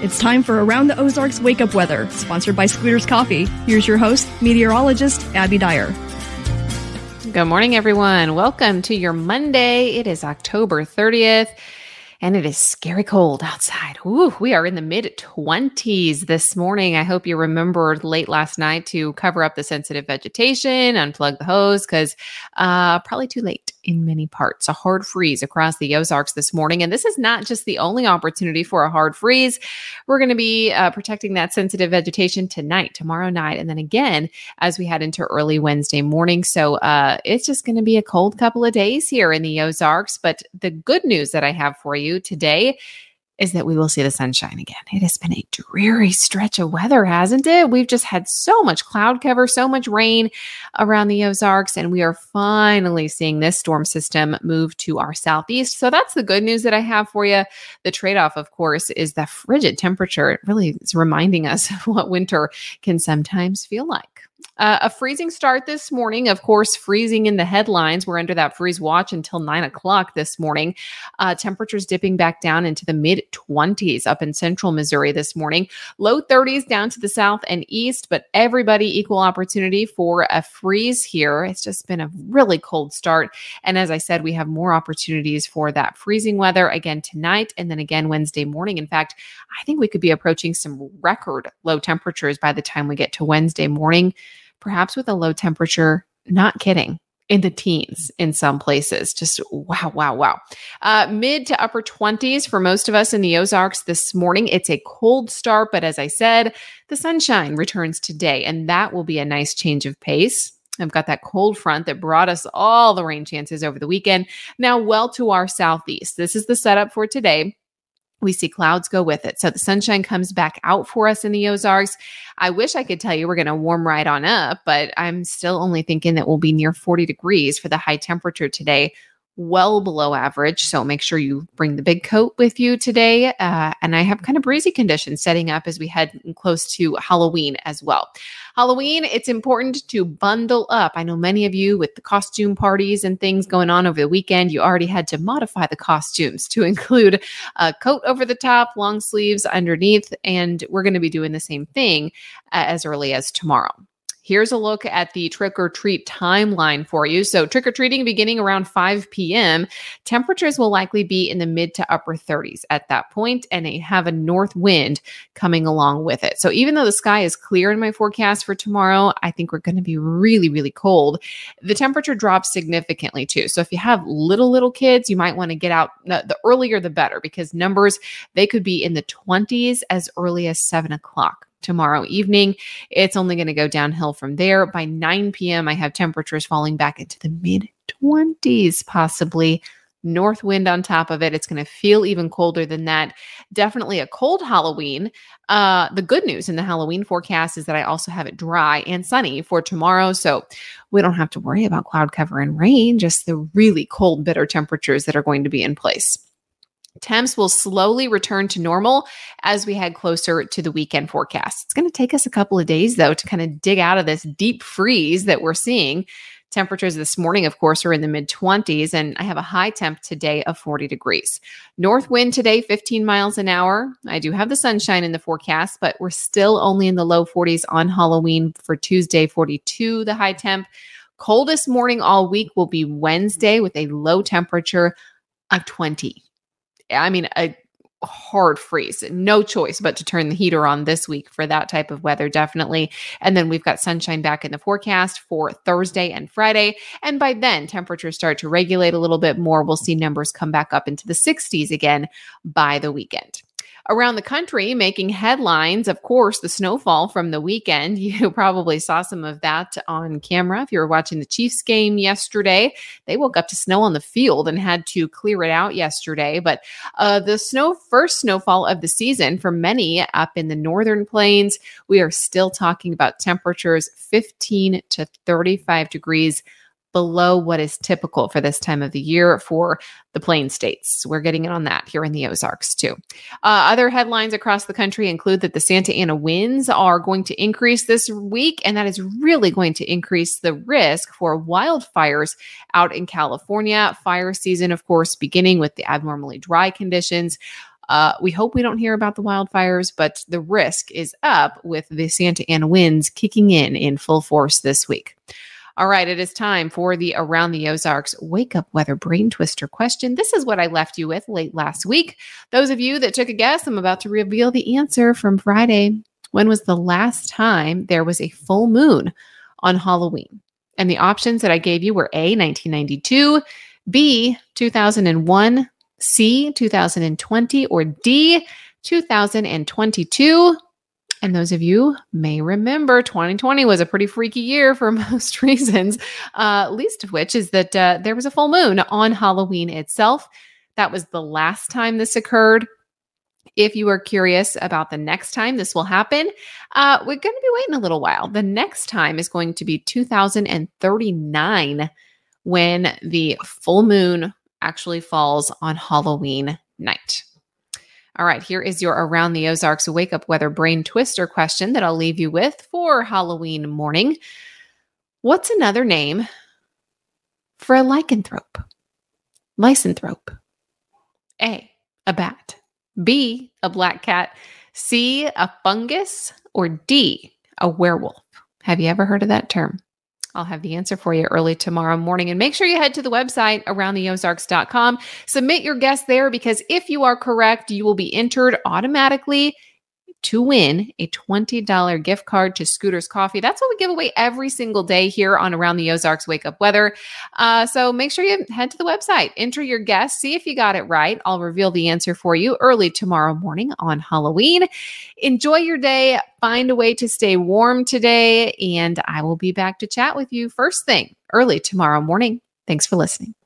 It's time for Around the Ozarks Wake Up Weather, sponsored by Scooter's Coffee. Here's your host, meteorologist Abby Dyer. Good morning, everyone. Welcome to your Monday. It is October 30th and it is scary cold outside. Ooh, we are in the mid 20s this morning. I hope you remembered late last night to cover up the sensitive vegetation, unplug the hose, because uh, probably too late in many parts. A hard freeze across the Ozarks this morning. And this is not just the only opportunity for a hard freeze. We're going to be uh, protecting that sensitive vegetation tonight, tomorrow night, and then again as we head into early Wednesday morning. So uh, it's just going to be a cold couple of days here in the Ozarks. But the good news that I have for you today is that we will see the sunshine again. It has been a dreary stretch of weather, hasn't it? We've just had so much cloud cover, so much rain around the Ozarks, and we are finally seeing this storm system move to our southeast. So that's the good news that I have for you. The trade off, of course, is the frigid temperature. It really is reminding us of what winter can sometimes feel like. Uh, a freezing start this morning, of course, freezing in the headlines. We're under that freeze watch until nine o'clock this morning. Uh, temperatures dipping back down into the mid 20s up in central Missouri this morning. Low 30s down to the south and east, but everybody equal opportunity for a freeze here. It's just been a really cold start. And as I said, we have more opportunities for that freezing weather again tonight and then again Wednesday morning. In fact, I think we could be approaching some record low temperatures by the time we get to Wednesday morning perhaps with a low temperature, not kidding, in the teens in some places. Just wow, wow, wow. Uh, mid to upper 20s for most of us in the Ozarks this morning. It's a cold start, but as I said, the sunshine returns today, and that will be a nice change of pace. I've got that cold front that brought us all the rain chances over the weekend. Now, well to our southeast. This is the setup for today we see clouds go with it. So the sunshine comes back out for us in the Ozarks. I wish I could tell you we're going to warm right on up, but I'm still only thinking that we'll be near 40 degrees for the high temperature today well below average. So make sure you bring the big coat with you today. Uh, and I have kind of breezy conditions setting up as we head close to Halloween as well. Halloween, it's important to bundle up. I know many of you with the costume parties and things going on over the weekend, you already had to modify the costumes to include a coat over the top, long sleeves underneath. And we're going to be doing the same thing uh, as early as tomorrow. Here's a look at the trick or treat timeline for you. So, trick or treating beginning around 5 p.m. Temperatures will likely be in the mid to upper 30s at that point, and they have a north wind coming along with it. So, even though the sky is clear in my forecast for tomorrow, I think we're going to be really, really cold. The temperature drops significantly too. So, if you have little, little kids, you might want to get out the earlier the better because numbers they could be in the 20s as early as 7 o'clock tomorrow evening. It's only going to go downhill from there. By 9 p.m., I have temperatures falling back into the mid 20s, possibly. North wind on top of it. It's going to feel even colder than that. Definitely a cold Halloween. Uh, the good news in the Halloween forecast is that I also have it dry and sunny for tomorrow. So we don't have to worry about cloud cover and rain, just the really cold, bitter temperatures that are going to be in place. Temps will slowly return to normal as we head closer to the weekend forecast. It's going to take us a couple of days, though, to kind of dig out of this deep freeze that we're seeing. Temperatures this morning, of course, are in the mid 20s, and I have a high temp today of 40 degrees. North wind today, 15 miles an hour. I do have the sunshine in the forecast, but we're still only in the low 40s on Halloween for Tuesday, 42, the high temp. Coldest morning all week will be Wednesday with a low temperature of 20. I mean, a hard freeze. No choice but to turn the heater on this week for that type of weather, definitely. And then we've got sunshine back in the forecast for Thursday and Friday. And by then, temperatures start to regulate a little bit more. We'll see numbers come back up into the 60s again by the weekend around the country making headlines. Of course, the snowfall from the weekend. You probably saw some of that on camera if you were watching the Chiefs game yesterday. They woke up to snow on the field and had to clear it out yesterday. But uh, the snow, first snowfall of the season for many up in the northern plains, we are still talking about temperatures 15 to 35 degrees below what is typical for this time of the year for the plain states. We're getting in on that here in the Ozarks too. Uh, other headlines across the country include that the Santa Ana winds are going to increase this week, and that is really going to increase the risk for wildfires out in California. Fire season, of course, beginning with the abnormally dry conditions Uh, we hope we don't hear about the wildfires, but the risk is up with the Santa Ana winds kicking in in full force this week. All right, it is time for the Around the Ozarks Wake Up Weather Brain Twister question. This is what I left you with late last week. Those of you that took a guess, I'm about to reveal the answer from Friday. When was the last time there was a full moon on Halloween? And the options that I gave you were A, 1992, B, 2001, C, 2020, or D, 2022. And those of you may remember 2020 was a pretty freaky year for most reasons, uh, least of which is that uh, there was a full moon on Halloween itself. That was the last time this occurred. If you are curious about the next time this will happen, uh, we're going to be waiting a little while. The next time is going to be 2039 when the full moon actually falls on Halloween night. All right, here is your Around the Ozarks Wake Up Weather Brain Twister question that I'll leave you with for Halloween morning. What's another name for a lycanthrope? Lycanthrope. A, a bat. B, a black cat. C, a fungus. Or D, a werewolf. Have you ever heard of that term? I'll have the answer for you early tomorrow morning. And make sure you head to the website aroundtheozarks.com. Submit your guess there because if you are correct, you will be entered automatically to win a $20 gift card to Scooter's Coffee. That's what we give away every single day here on Around the Ozarks Wake Up Weather. Uh, so make sure you head to the website, enter your guess, see if you got it right. I'll reveal the answer for you early tomorrow morning on Halloween. Enjoy your day. Find a way to stay warm today. And I will be back to chat with you first thing early tomorrow morning. Thanks for listening.